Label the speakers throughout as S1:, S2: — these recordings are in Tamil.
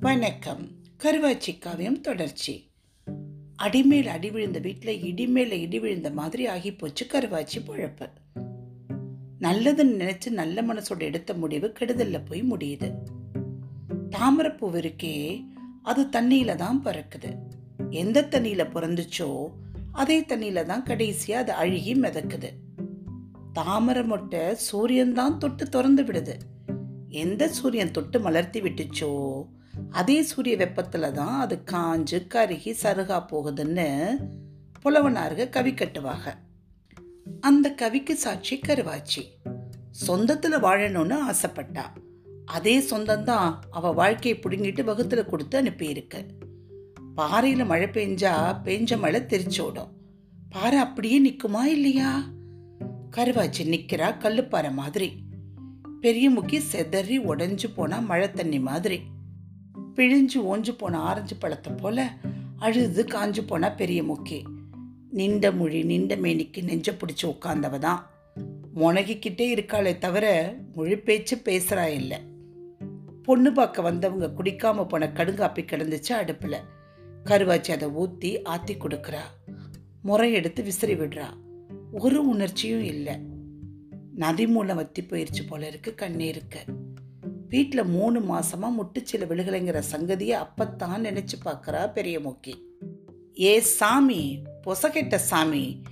S1: வணக்கம். கருவாச்சி காவியம் தொடர்ச்சி. அடிமேல் அடி விழுந்த வீட்டில் இடிமேல இடி விழுந்த மாதிரி ஆகி போச்சு கருவாச்சி பொழப்பு. நல்லதுன்னு நினைச்சு நல்ல மனசோட எடுத்த முடிவு கெடுதல்ல போய் முடியுது. தாமரப்பூ இருக்கே அது தண்ணியில தான் பறக்குது. எந்த தண்ணியில பிறந்துச்சோ அதே தண்ணியில தான் கடைசியா அது அழுகி மிதக்குது. தாமரை மொட்டை சூரியன் தான் தொட்டு திறந்து விடுது. எந்த சூரியன் தொட்டு மலர்த்தி விட்டுச்சோ அதே சூரிய வெப்பத்தில் தான் அது காஞ்சு கருகி சருகா போகுதுன்னு புலவனாருக கவி கட்டுவாங்க. அந்த கவிக்கு சாட்சி கருவாச்சி. சொந்தத்தில் வாழணும்னு ஆசைப்பட்டா. அதே சொந்தம்தான் அவள் வாழ்க்கையை பிடுங்கிட்டு வகுத்துல கொடுத்து அனுப்பியிருக்கு. பாறையில் மழை பெஞ்சா பெஞ்ச மழை தெரிச்சோடும். பாறை அப்படியே நிற்குமா இல்லையா? கருவாச்சி நிற்கிறா கல்லுப்பாறை மாதிரி. பெரிய முக்கி செதறி உடஞ்சு போனால் மழை தண்ணி மாதிரி. பிழிஞ்சு ஓஞ்சு போன ஆரஞ்சு பழத்தை போல அழுது காஞ்சு போனா பெரிய முக்கி. நீண்ட மொழி நீண்ட மேனிக்கு நெஞ்ச பிடிச்சி உட்காந்தவ தான். முனகிக்கிட்டே இருக்காளே தவிர மொழி பேச்சு பேசுகிறா இல்லை. பொண்ணு பார்க்க வந்தவங்க குடிக்காம போன கடுங்காப்பி கிடந்துச்சு அடுப்பில். கருவாச்சி அதை ஊற்றி ஆற்றி கொடுக்குறா. முறை எடுத்து விசிறி விடுறா. ஒரு உணர்ச்சியும் இல்லை. நதி மூலம் வத்தி போயிருச்சு போல இருக்கு கண்ணீருக்கு. வீட்டில் மூணு மாசமா முட்டுச்சில விழுகலைங்கிற சங்கதியை அப்பத்தான் நினைச்சு பார்க்குறா பெரிய மூக்கி. ஏ சாமி பொசகெட்ட சாமி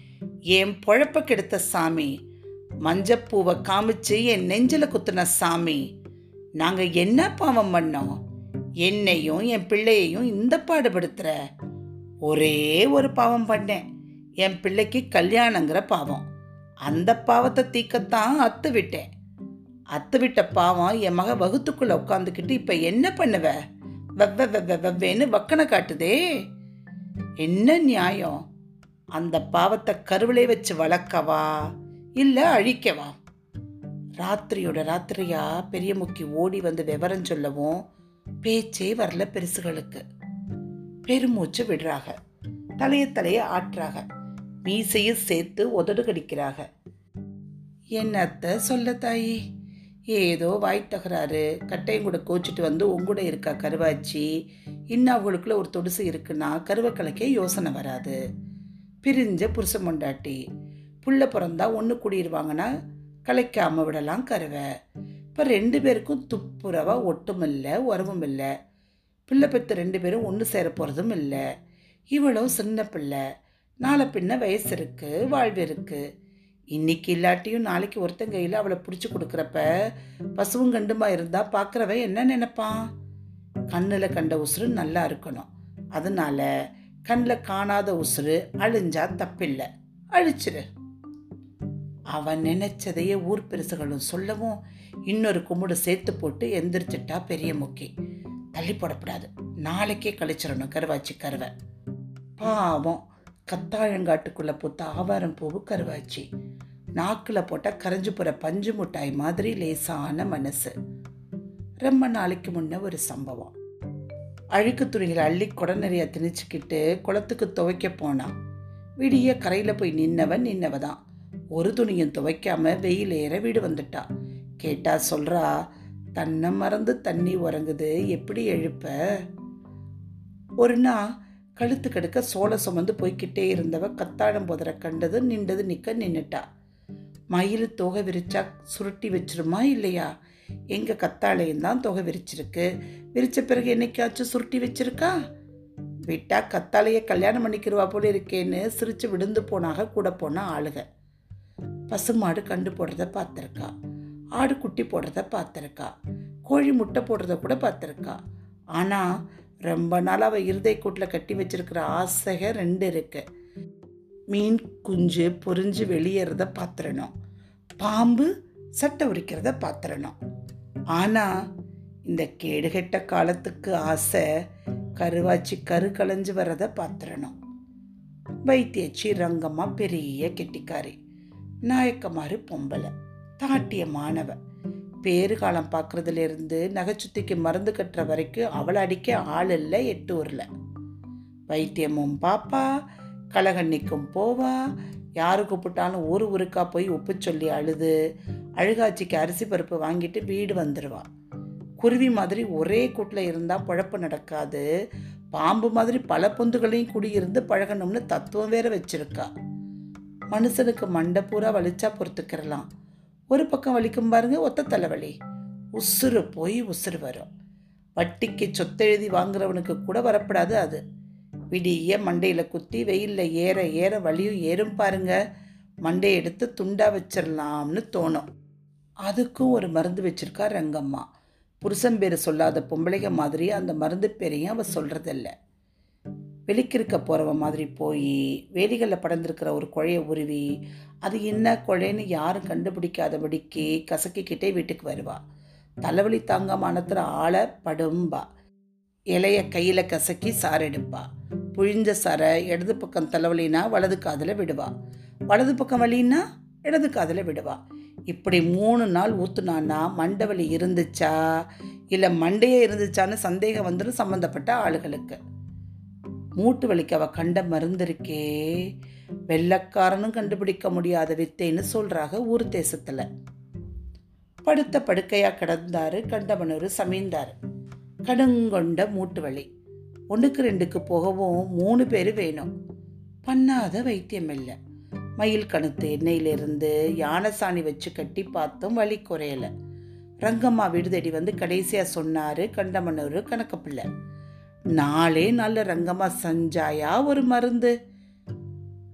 S1: என் பொழப்ப கெடுத்த சாமி மஞ்சப்பூவை காமிச்சு என் நெஞ்சில குத்துன சாமி நாங்க என்ன பாவம் பண்ணோம்? என்னையும் என் பிள்ளையையும் இந்த பாடுபடுத்துற? ஒரே ஒரு பாவம் பண்ணேன். என் பிள்ளைக்கு கல்யாணங்கிற பாவம். அந்த பாவத்தை தீக்கத்தான் அத்து விட்டேன். அத்தை விட்ட பாவம் என் மக வகுத்துக்குள்ள உட்காந்துக்கிட்டு இப்ப என்ன பண்ணுவ? வெவ்வ வெவ்வ வெவ்வேன்னு வக்கனை காட்டுதே. என்ன நியாயம்? அந்த பாவத்தை கருவிலே வச்சு வளர்க்கவா? இல்ல அழிக்கவா? ராத்திரியோட ராத்திரியா பெரிய முக்கி ஓடி வந்து விவரம் சொல்லவும் பேச்சே வரல பெருசுகளுக்கு. பெருமூச்சு விடுறாங்க தலைய தலைய ஆட்டுறாங்க மீசையும் சேர்த்து உதடு கடிக்கிறாங்க என்னத்த சொல்ல தாயி? ஏதோ வாய் தகராறு கட்டையும் கூட கோச்சிட்டு வந்து உங்கூட இருக்கா கருவாச்சி? இன்னும் அவங்களுக்குள்ள ஒரு தொடுசு இருக்குன்னா கருவக்கலைக்கே யோசனை வராது. பிரிஞ்ச புருஷ மொண்டாட்டி புள்ள பிறந்தா ஒன்று கூடிடுவாங்கன்னா கலைக்காம விடலாம் கருவை. இப்போ ரெண்டு பேருக்கும் துப்புரவாக ஒட்டும் இல்லை உறவும் இல்லை பிள்ளை பெற்ற ரெண்டு பேரும் ஒன்று சேர போகிறதும் இல்லை. இவளும் சின்ன பிள்ளை. நாளை பின்ன வயசு இருக்குது வாழ்வு இருக்குது இன்னைக்கு இல்லாட்டியும் நாளைக்கு ஒருத்தன் கையில் அவளை பிடிச்சி கொடுக்குறப்ப பசுவும் கண்டுமா இருந்தால் பார்க்குறவன் என்ன நினைப்பான்? கண்ணில் கண்ட உசுறு நல்லா இருக்கணும். அதனால கண்ணில் காணாத உசுறு அழிஞ்சா தப்பில்லை. அழிச்சிரு. அவன் நினைச்சதையே ஊர் பெருசுகளும் சொல்லவும் இன்னொரு கும்பிடு சேர்த்து போட்டு எந்திரிச்சிட்டா பெரிய முக்கி. தள்ளி போடக்கூடாது. நாளைக்கே கழிச்சிடணும் கருவாச்சி கருவை. பாவம். கத்தாழங்காட்டுக்குள்ளே பூத்த ஆவாரம் பூவு கருவாச்சி. நாக்கில் போட்டால் கரைஞ்சு போகிற பஞ்சு மிட்டாய் மாதிரி லேசான மனசு. ரொம்ப நாளைக்கு முன்ன ஒரு சம்பவம். அழுக்கு துணிகளை அள்ளி குட நிறைய திணிச்சுக்கிட்டு குளத்துக்கு துவைக்க போனான் விடிய கரையில் போய் நின்னவன் நின்னவ தான் ஒரு துணியும் துவைக்காம வெயில் ஏற வீடு வந்துட்டா. கேட்டா சொல்றா தன்னை மறந்து தண்ணி உறங்குது எப்படி எழுப்ப? ஒரு நாள் கழுத்து கடுக்க சோள சுமந்து போய்கிட்டே இருந்தவ கத்தாழம் போதரை கண்டது நின்றது நிற்க நின்னுட்டா. மயில் தொகை விரிச்சா சுருட்டி வச்சிருமா இல்லையா? எங்கள் கத்தாழையும் தான் தொகை விரிச்சிருக்கு. விரிச்ச பிறகு என்னைக்காச்சும் சுருட்டி வச்சிருக்கா? விட்டா கத்தாலையை கல்யாணம் பண்ணிக்கிருவா போல இருக்கேன்னு சிரிச்சு விழுந்து போனாக கூட போன ஆளுக. பசுமாடு கண்டு போடுறத பார்த்துருக்கா. ஆடு குட்டி போடுறத பார்த்துருக்கா. கோழி முட்டை போடுறத கூட பார்த்துருக்கா. ஆனால் ரொம்ப நாள் அவள் இருதய கூட்டில் கட்டி வச்சிருக்கிற ஆசைக ரெண்டு இருக்குது மீன் குஞ்சு பொறிஞ்சு வெளியேறத பார்த்துடணும் பாம்பு சட்டை உரிக்கிறத பார்த்துடணும் ஆனால் இந்த கேடுகெட்ட காலத்துக்கு ஆசை கருவாச்சி கரு களைஞ்சு வரத பார்த்துடணும் வைத்தியச்சி ரங்கம்மா பெரிய கெட்டிக்காரி. நாயக்கமாறு பொம்பளை. தாட்டிய மாணவ. பேறு காலம் பார்க்கறதுல இருந்து நகைச்சுத்திக்கு மருந்து கட்டுற வரைக்கும் அவளை அடிக்க ஆள் இல்லை எட்டு ஊரில். வைத்தியமும் பாப்பா கலகண்ணிக்கும் போவா. யாரு கூப்பிட்டாலும் ஒரு ஊருக்கா போய் உப்பு சொல்லி அழுது அழுகாட்சிக்கு அரிசி பருப்பு வாங்கிட்டு வீடு வந்துடுவா குருவி மாதிரி ஒரே கூட்டில் இருந்தால் பழப்பு நடக்காது. பாம்பு மாதிரி பல பொந்துகளையும் குடியிருந்து பழகணும்னு தத்துவம் வேற வச்சிருக்கா. மனுஷனுக்கு மண்டை பூரா வலிச்சா பொறுத்துக்கிறலாம். ஒரு பக்கம் வலிக்கும் பாருங்க ஒத்த தலைவலி. உசுறு போய் உசுறு வரும். வட்டிக்கு சொத்தெழுதி வாங்குறவனுக்கு கூட வரப்படாது அது. விடிய மண்டையில் குத்தி வெயிலில் ஏற ஏற வலியும் ஏறும் பாருங்க. மண்டையை எடுத்து துண்டா வச்சிடலாம்னு தோணும். அதுக்கும் ஒரு மருந்து வச்சிருக்கா ரங்கம்மா. புருஷன் பேர் சொல்லாத பொம்பளைங்க மாதிரி அந்த மருந்து பேரையும் அவள் சொல்கிறதில்ல வெளிக்கிருக்க போகிறவ மாதிரி போய் வேலிகளில் படர்ந்துருக்கிற ஒரு குழைய உருவி அது என்ன குழைன்னு யாரும் கண்டுபிடிக்காதபடிக்கு கசக்கிக்கிட்டே வீட்டுக்கு வருவா. தலைவலி தாங்காம அணத்துற ஆளை படும்பா. இலைய கையில் கசக்கி சாரெடுப்பா புழிஞ்ச சரை இடது பக்கம் தலைவலினா வலது காதில் விடுவா. வலது பக்கம் வலின்னா இடது காதில் விடுவா. இப்படி மூணு நாள் ஊற்றுனான்னா மண்டை வலி இருந்துச்சா? இல்லை மண்டையே இருந்துச்சான்னு சந்தேகம் வந்துடும் சம்மந்தப்பட்ட ஆளுகளுக்கு. மூட்டு வலிக்கு அவள் கண்ட மருந்து இருக்கே. வெள்ளக்காரனும் கண்டுபிடிக்க முடியாத வித்தைன்னு சொல்கிறாங்க ஊர் தேசத்தில். படுத்த படுக்கையாக கிடந்தாரு கண்டமனூர் சமீந்தார். கடுங்கொண்ட மூட்டு வலி. ஒன்றுக்கு ரெண்டுக்கு போகவும் மூணு பேர் வேணும். பண்ணாத வைத்தியம் இல்லை மயில் கணுத்து எண்ணெயிலிருந்து யானை சாணி வச்சு கட்டி பார்த்தும் வலி குறையல. ரங்கம்மா விடுதடி வந்து கடைசியாக சொன்னார் கண்டமனூர் கணக்கப்பிள்ளை. நாளே நாளில் ரங்கம்மா செஞ்சாயா ஒரு மருந்து.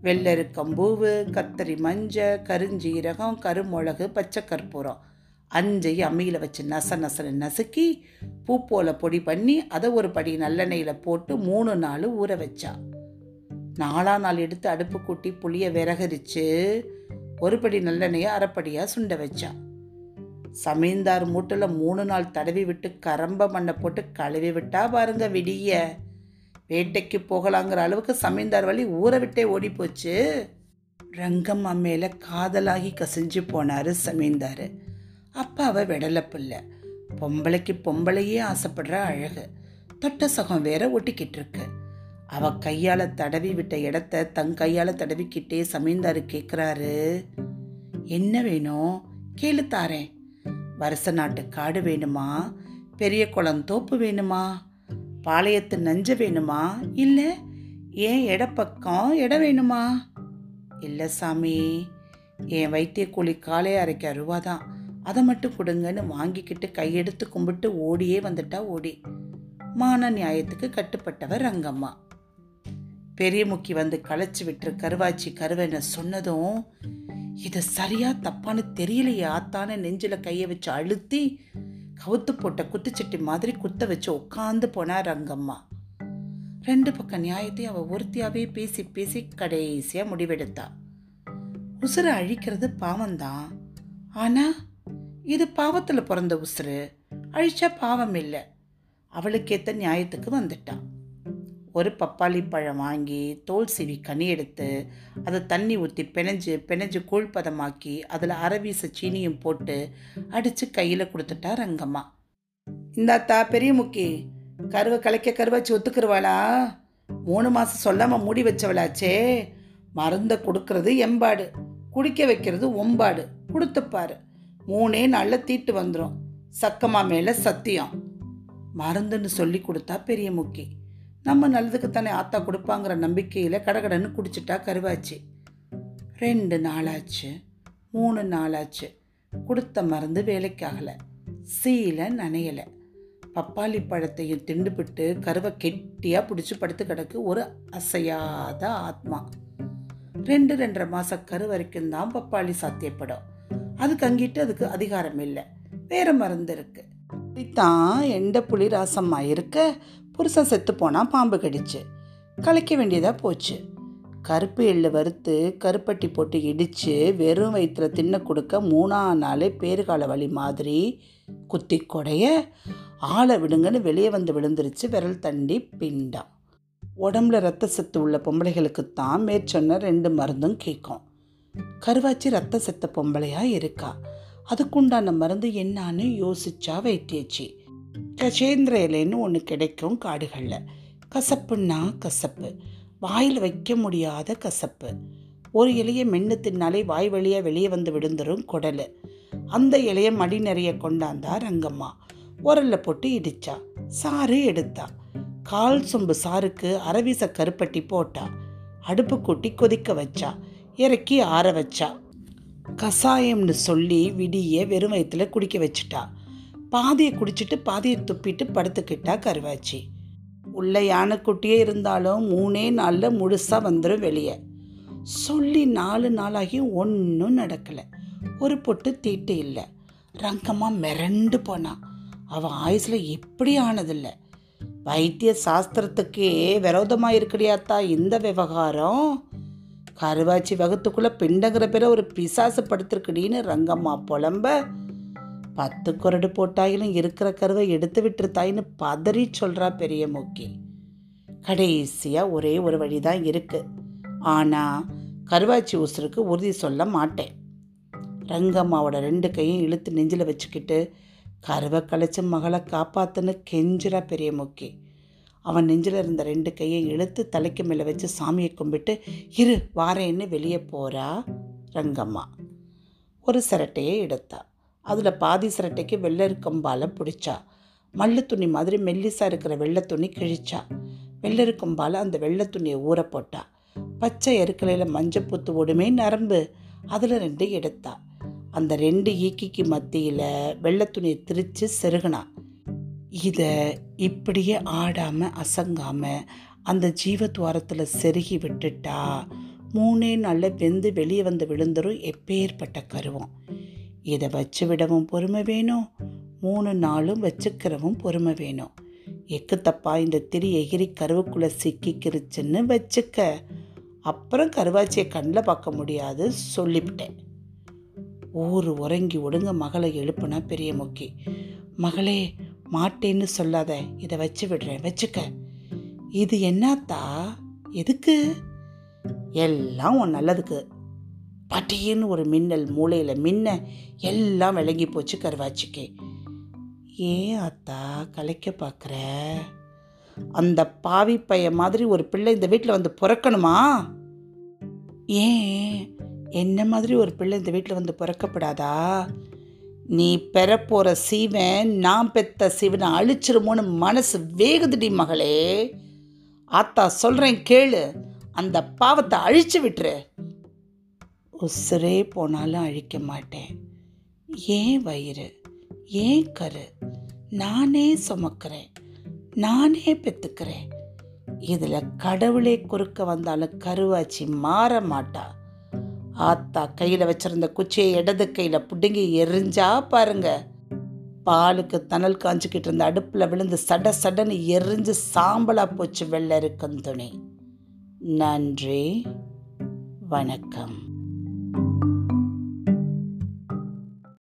S1: வெள்ளரு கம்பூவு கத்தரி மஞ்சள் கருஞ்சீரகம் கருமிளகு பச்சை கற்பூரம். அஞ்சையும் அம்மியில் வச்சு நச நசன்னு நசுக்கி பூ போல பொடி பண்ணி அதை ஒரு படி நல்லெண்ணெயில் போட்டு மூணு நாள் ஊற வச்சா. நாலாம் நாள் எடுத்து அடுப்பு கூட்டி புளியை விறகரித்து ஒரு படி நல்லெண்ணெயை அரைப்படியாக சுண்ட வச்சா. சமீந்தார் மூட்டில் மூணு நாள் தடவி விட்டு கரம்ப மண்ணை போட்டு கழுவி விட்டா பாருங்க விடிய. வேட்டைக்கு போகலாங்கிற அளவுக்கு சமீந்தார் வழி ஊற விட்டே ஓடி போச்சு. ரங்கம் அம்மையில் காதலாகி கசிஞ்சு போனார் சமீந்தார். அப்பாவை விடலை பிள்ளை. பொம்பளைக்கு பொம்பளையே ஆசைப்படுற அழகு. தொட்ட சகம் வேற ஒட்டிக்கிட்டு இருக்கு. அவ கையால் தடவி விட்ட இடத்த தன் கையால் தடவிக்கிட்டே சமீந்தாரு கேட்குறாரு என்ன வேணும் கேளு தாரேன் வருஷ நாட்டு காடு வேணுமா? பெரிய குளம் தோப்பு வேணுமா? பாளையத்து நஞ்ச வேணுமா? இல்லை ஏன் இடப்பக்கம் இடம் வேணுமா? இல்லை சாமி என் வைத்திய கூலி காலையை அரைக்க ரூபா தான் அதை மட்டும் கொடுங்கன்னு வாங்கிக்கிட்டு கையெடுத்து கும்பிட்டு ஓடியே வந்துட்டா ஓடி. மான நியாயத்துக்கு கட்டுப்பட்டவர் ரங்கம்மா. பெரிய முக்கி வந்து களைச்சி விட்டுரு கருவாச்சி கருவைன்னு சொன்னதும் இது சரியா தப்பான்னு தெரியலையே ஆத்தான நெஞ்சில் கையை வச்சு அழுத்தி கவுத்து போட்ட குத்துச்சட்டி மாதிரி குத்த வச்சு உட்காந்து போனார் ரங்கம்மா. ரெண்டு பக்கம் நியாயத்தை அவள் ஒருத்தியாகவே பேசி பேசி கடைசியாக முடிவெடுத்தா. உசுரை அழிக்கிறது பாவம்தான். ஆனால் இது பாவத்தில் பிறந்த உசுறு. அழிச்சா பாவம் இல்லை. அவளுக்கேற்ற நியாயத்துக்கு வந்துட்டான். ஒரு பப்பாளி பழம் வாங்கி தோல் சீவி கனி எடுத்து அதை தண்ணி ஊற்றி பிணைஞ்சு பிணைஞ்சு கூழ்பதமாக்கி அதில் அரவீச சீனியும் போட்டு அடித்து கையில் கொடுத்துட்டா ரங்கம்மா. இந்தாத்தா பெரிய முக்கி கருவை கலைக்க கருவாச்சி ஒத்துக்குருவாளா? மூணு மாதம் சொல்லாமல் மூடி வச்சவளாச்சே. மருந்தை கொடுக்கறது எம்பாடு. குடிக்க வைக்கிறது ஒம்பாடு. கொடுத்துப்பாரு. மூணே நாளில் தீட்டு வந்துடும் சக்கமா மேலே சத்தியம். மருந்துன்னு சொல்லி கொடுத்தா பெரிய முக்கி. நம்ம நல்லதுக்கு தானே ஆத்தா கொடுப்பாங்கிற நம்பிக்கையில் கடகடன்னு குடிச்சிட்டா கருவாச்சு. ரெண்டு நாளாச்சு மூணு நாளாச்சு. கொடுத்த மருந்து வேலைக்காகலை. சீலை நனையலை. பப்பாளி பழத்தையும் திண்டுபிட்டு கருவை கெட்டியாக பிடிச்சி படுத்து கிடக்கு ஒரு அசையாத ஆத்மா. ரெண்டு ரெண்டரை மாத கரு வரைக்கும் தான் பப்பாளி சாத்தியப்படும். அதுக்கு அங்கிட்டு அதுக்கு அதிகாரம் இல்லை. வேற மருந்து இருக்கு. தான் எண்ட புலி ராசம்மா இருக்க. புருஷன் செத்து போனால் பாம்பு கடிச்சு. கலைக்க வேண்டியதாக போச்சு. கருப்பு எள்ளு வறுத்து கருப்பட்டி போட்டு இடித்து வெறும் வயிற்றுல தின்ன கொடுக்க மூணா நாளே பேறுகால வழி மாதிரி குத்தி கொடைய. ஆளை விடுங்கன்னு வெளியே வந்து விழுந்துருச்சு விரல் தண்டி பிண்டா உடம்புல ரத்த சத்து உள்ள பொம்பளைகளுக்கு தான் மேற்சொன்ன ரெண்டு மருந்தும் கேட்கும். கருவாச்சி ரத்த செத்த பொம்பளையா இருக்கா? அதுக்குண்டான மருந்து என்னான்னு யோசிச்சா வைத்தியச்சி. கஜேந்திர இலைன்னு ஒன்று கிடைக்கும் காடுகளில். கசப்புன்னா கசப்பு. வாயில் வைக்க முடியாத கசப்பு. ஒரு இலையை மென்று தின்னாலே வாய் வழியாக வெளியே வந்து விழுந்துரும் குடல். அந்த இலையை மடி நிறைய கொண்டாந்தா ரங்கம்மா. உரல்ல போட்டு இடிச்சா. சாறு எடுத்தா. கால் சொம்பு சாருக்கு அரவிச கருப்பட்டி போட்டா. அடுப்பு கூட்டி கொதிக்க வச்சா. இறக்கி ஆற வச்சா. கசாயம்னு சொல்லி விடிய வெறும் வயிற்றுல குடிக்க வச்சுட்டா. பாதியை குடிச்சிட்டு பாதியை துப்பிட்டு படுத்துக்கிட்டா கருவாச்சி. உள்ள யானைக்குட்டியே இருந்தாலும் மூணே நாளில் முழுசாக வந்துடும் வெளியே. சொல்லி நாலு நாளாகியும் ஒன்றும் நடக்கலை. ஒரு பொட்டு தீட்டு இல்லை. ரங்கமாக மிரண்டு போனான் அவன் ஆயுசில் எப்படி ஆனதில்லை. வைத்திய சாஸ்திரத்துக்கே விரோதமாக இருக்கிறியாத்தா இந்த விவகாரம்? கருவாச்சி வகுத்துக்குள்ளே பிண்டங்கிற பேர ஒரு பிசாசு படுத்திருக்குடின்னு ரங்கம்மா புலம்ப பத்து குரடு போட்டாயிலும் இருக்கிற கருவை எடுத்து விட்டுருத்தாயின்னு பதறி சொல்கிறா பெரிய மூக்கி. கடைசியாக ஒரே ஒரு வழி தான் இருக்குது ஆனால் கருவாச்சி உசுருக்கு உறுதி சொல்ல மாட்டேன். ரங்கம்மாவோட ரெண்டு கையும் இழுத்து நெஞ்சில் வச்சுக்கிட்டு கருவை கலைச்சு மகளை காப்பாத்துன்னு கெஞ்சுறா பெரிய முக்கி. அவன் நெஞ்சில் இருந்த ரெண்டு கையை இழுத்து தலைக்கு மேலே வச்சு சாமியை கும்பிட்டு இரு வாரேன்னு வெளியே போகிறா ரங்கம்மா. ஒரு சிரட்டையை எடுத்தா. அதில் பாதி சிரட்டைக்கு வெள்ளை கம்பால் பிடிச்சா. மல்லு துணி மாதிரி மெல்லிசாக இருக்கிற வெள்ளை துணி கிழிச்சா. வெள்ளை கம்பால் அந்த வெள்ளை துணியை ஊற போட்டா. பச்சை எருக்கலையில் மஞ்சள் பூத்து ஓடுமே நரம்பு. அதில் ரெண்டு எடுத்தா. அந்த ரெண்டு ஈக்கிக்கு மத்தியில் வெள்ளை துணியை திரிச்சு செருகுனா. இதை இப்படியே ஆடாமல் அசங்காமல் அந்த ஜீவத்வாரத்தில் செருகி விட்டுட்டா மூணே நாளில் வெந்து வெளியே வந்து விழுந்துரும் எப்பேற்பட்ட கருவம். இதை வச்சு விடவும் பொறுமை வேணும். மூணு நாளும் வச்சுக்கிறவும் பொறுமை வேணும். எக்கு தப்பா இந்த திரி எகிரி கருவுக்குள்ளே சிக்கிக்கிருச்சுன்னு வச்சுக்க. அப்புறம் கருவாச்சியை கண்ணில் பார்க்க முடியாது சொல்லிவிட்டேன். ஊர் உறங்கி ஒடுங்க மகளை எழுப்புனா பெரிய முக்கி. மகளே மாட்டேன்னு சொல்லாத. இதை வச்சு விடுறேன். வச்சுக்க. இது என்னத்தா? எதுக்கு? எல்லாம் உன் நல்லதுக்கு. பட்டின்னு ஒரு மின்னல் மூளையில் மின்ன எல்லாம் விளங்கி போச்சு கருவாச்சிக்கு. ஏன் அத்தா கலைக்க பார்க்குற அந்த பாவி பைய மாதிரி ஒரு பிள்ளை இந்த வீட்டில் வந்து பிறக்கணுமா? ஏன்? என்ன மாதிரி ஒரு பிள்ளை இந்த வீட்டில் வந்து பிறக்கப்படாதா? நீ பெறப்போகிற சீவன் நான் பெத்த சீவனை அழிச்சிருமோன்னு மனசு வேகுதுடி மகளே. ஆத்தா சொல்கிறேன் கேளு. அந்த பாவத்தை அழிச்சு விட்டுரு. உசுரே போனாலும் அழிக்க மாட்டேன். ஏன் வயிறு? ஏன் கரு? நானே சுமக்கிறேன். நானே பெத்துக்கிறேன். இதில் கடவுளே குறுக்க வந்தாலும் கருவாச்சி மாற மாட்டா. ஆத்தா கையில் வச்சிருந்த குச்சியை இடது கையில் பிடுங்கி எரிஞ்சா பாருங்க. பாலுக்கு தணல் காஞ்சிக்கிட்டு இருந்த அடுப்பில் விழுந்து சட சடன்னு எரிஞ்சு சாம்பலாக போச்சு வெள்ளை இருக்கும் துணி. நன்றி. வணக்கம்.